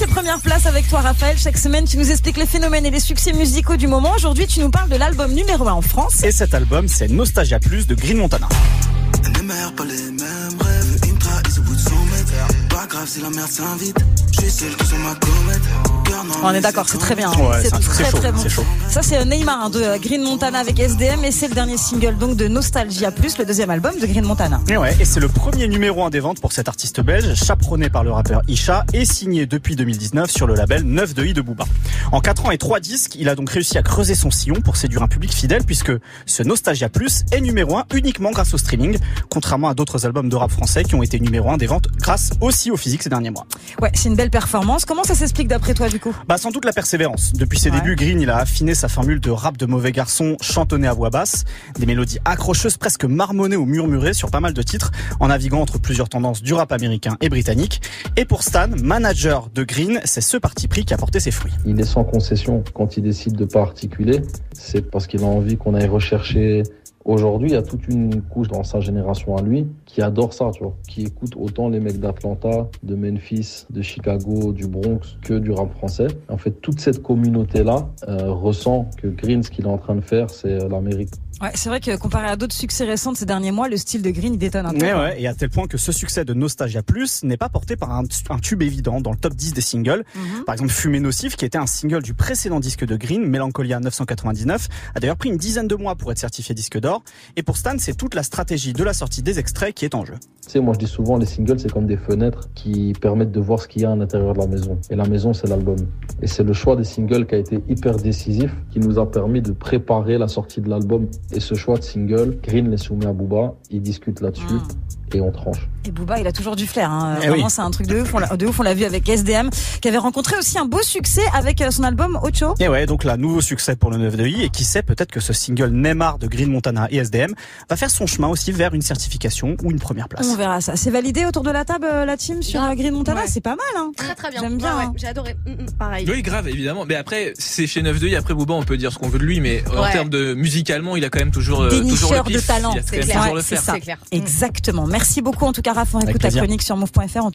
ces premières places avec toi, Raphaël. Chaque semaine, tu nous expliques les phénomènes et les succès musicaux du moment. Aujourd'hui, tu nous parles de l'album numéro 1 en France. Et cet album, c'est Nostalgia Plus de Green Montana. Pas les mêmes rêves, une trahisse au bout de 100 mètres. Pas grave si la merde s'invite, je suis celle qui sont ma comète. On est d'accord, c'est très bien. Ouais, c'est très chaud, très bon. chaud. Ça c'est Neymar hein, de Green Montana avec SDM et c'est le dernier single donc de Nostalgia Plus, le deuxième album de Green Montana. Et ouais, et c'est le premier numéro 1 des ventes pour cet artiste belge, chaperonné par le rappeur Isha et signé depuis 2019 sur le label 9 de I de Booba. En 4 ans et 3 disques, il a donc réussi à creuser son sillon pour séduire un public fidèle puisque ce Nostalgia Plus est numéro 1 uniquement grâce au streaming, contrairement à d'autres albums de rap français qui ont été numéro 1 des ventes grâce aussi au physique ces derniers mois. Ouais, c'est une belle performance. Comment ça s'explique d'après toi du coup? Bah sans doute la persévérance. Depuis ses Ouais. débuts, Green, il a affiné sa formule de rap de mauvais garçon chantonné à voix basse, des mélodies accrocheuses presque marmonnées ou murmurées sur pas mal de titres, en naviguant entre plusieurs tendances du rap américain et britannique. Et pour Stan, manager de Green, c'est ce parti pris qui a porté ses fruits. Il est sans concession quand il décide de pas articuler. C'est parce qu'il a envie qu'on aille rechercher. Aujourd'hui, il y a toute une couche dans sa génération à lui qui adore ça, tu vois, qui écoute autant les mecs d'Atlanta, de Memphis, de Chicago, du Bronx que du rap français. En fait, toute cette communauté-là euh, ressent que Green, ce qu'il est en train de faire, c'est la mérite. Ouais, c'est vrai que comparé à d'autres succès récents de ces derniers mois, le style de Green il détonne un peu. Ouais, et à tel point que ce succès de Nostalgia Plus n'est pas porté par un, un tube évident dans le top 10 des singles. Mhm. Par exemple, Fumée Nocif, qui était un single du précédent disque de Green, Melancholia 999, a d'ailleurs pris une dizaine de mois pour être certifié disque d'or. Et pour Stan, c'est toute la stratégie de la sortie des extraits qui est en jeu. Tu sais, moi je dis souvent, les singles, c'est comme des fenêtres qui permettent de voir ce qu'il y a à l'intérieur de la maison. Et la maison, c'est l'album. Et c'est le choix des singles qui a été hyper décisif, qui nous a permis de préparer la sortie de l'album. Et ce choix de single, Green les soumet à Booba, ils discutent là-dessus Mm. et on tranche. Et Booba, il a toujours du flair. Hein. Eh Vraiment, oui. c'est un truc de ouf. On l'a, de ouf, on l'a vu avec SDM, qui avait rencontré aussi un beau succès avec euh, son album Ocho. Et ouais, donc là, nouveau succès pour le 9 de I, et qui sait, peut-être que ce single Neymar de Green Montana et SDM va faire son chemin aussi vers une certification ou une première place. On verra ça. C'est validé autour de la table, euh, la team, sur Grave. euh, Green Montana? Ouais. C'est pas mal, hein. Très très bien. J'aime bien, Ouais, hein. ouais, J'ai adoré. Mm, mm, pareil. Oui, grave, évidemment. Mais après, c'est chez 9 2 après Booba, on peut dire ce qu'on veut de lui, mais en termes de musicalement, il a quand même toujours, euh, toujours le Dénicheur de talent. C'est clair. toujours le faire. Exactement. Merci beaucoup. En tout cas, Raph, on écoute ta chronique sur move.fr.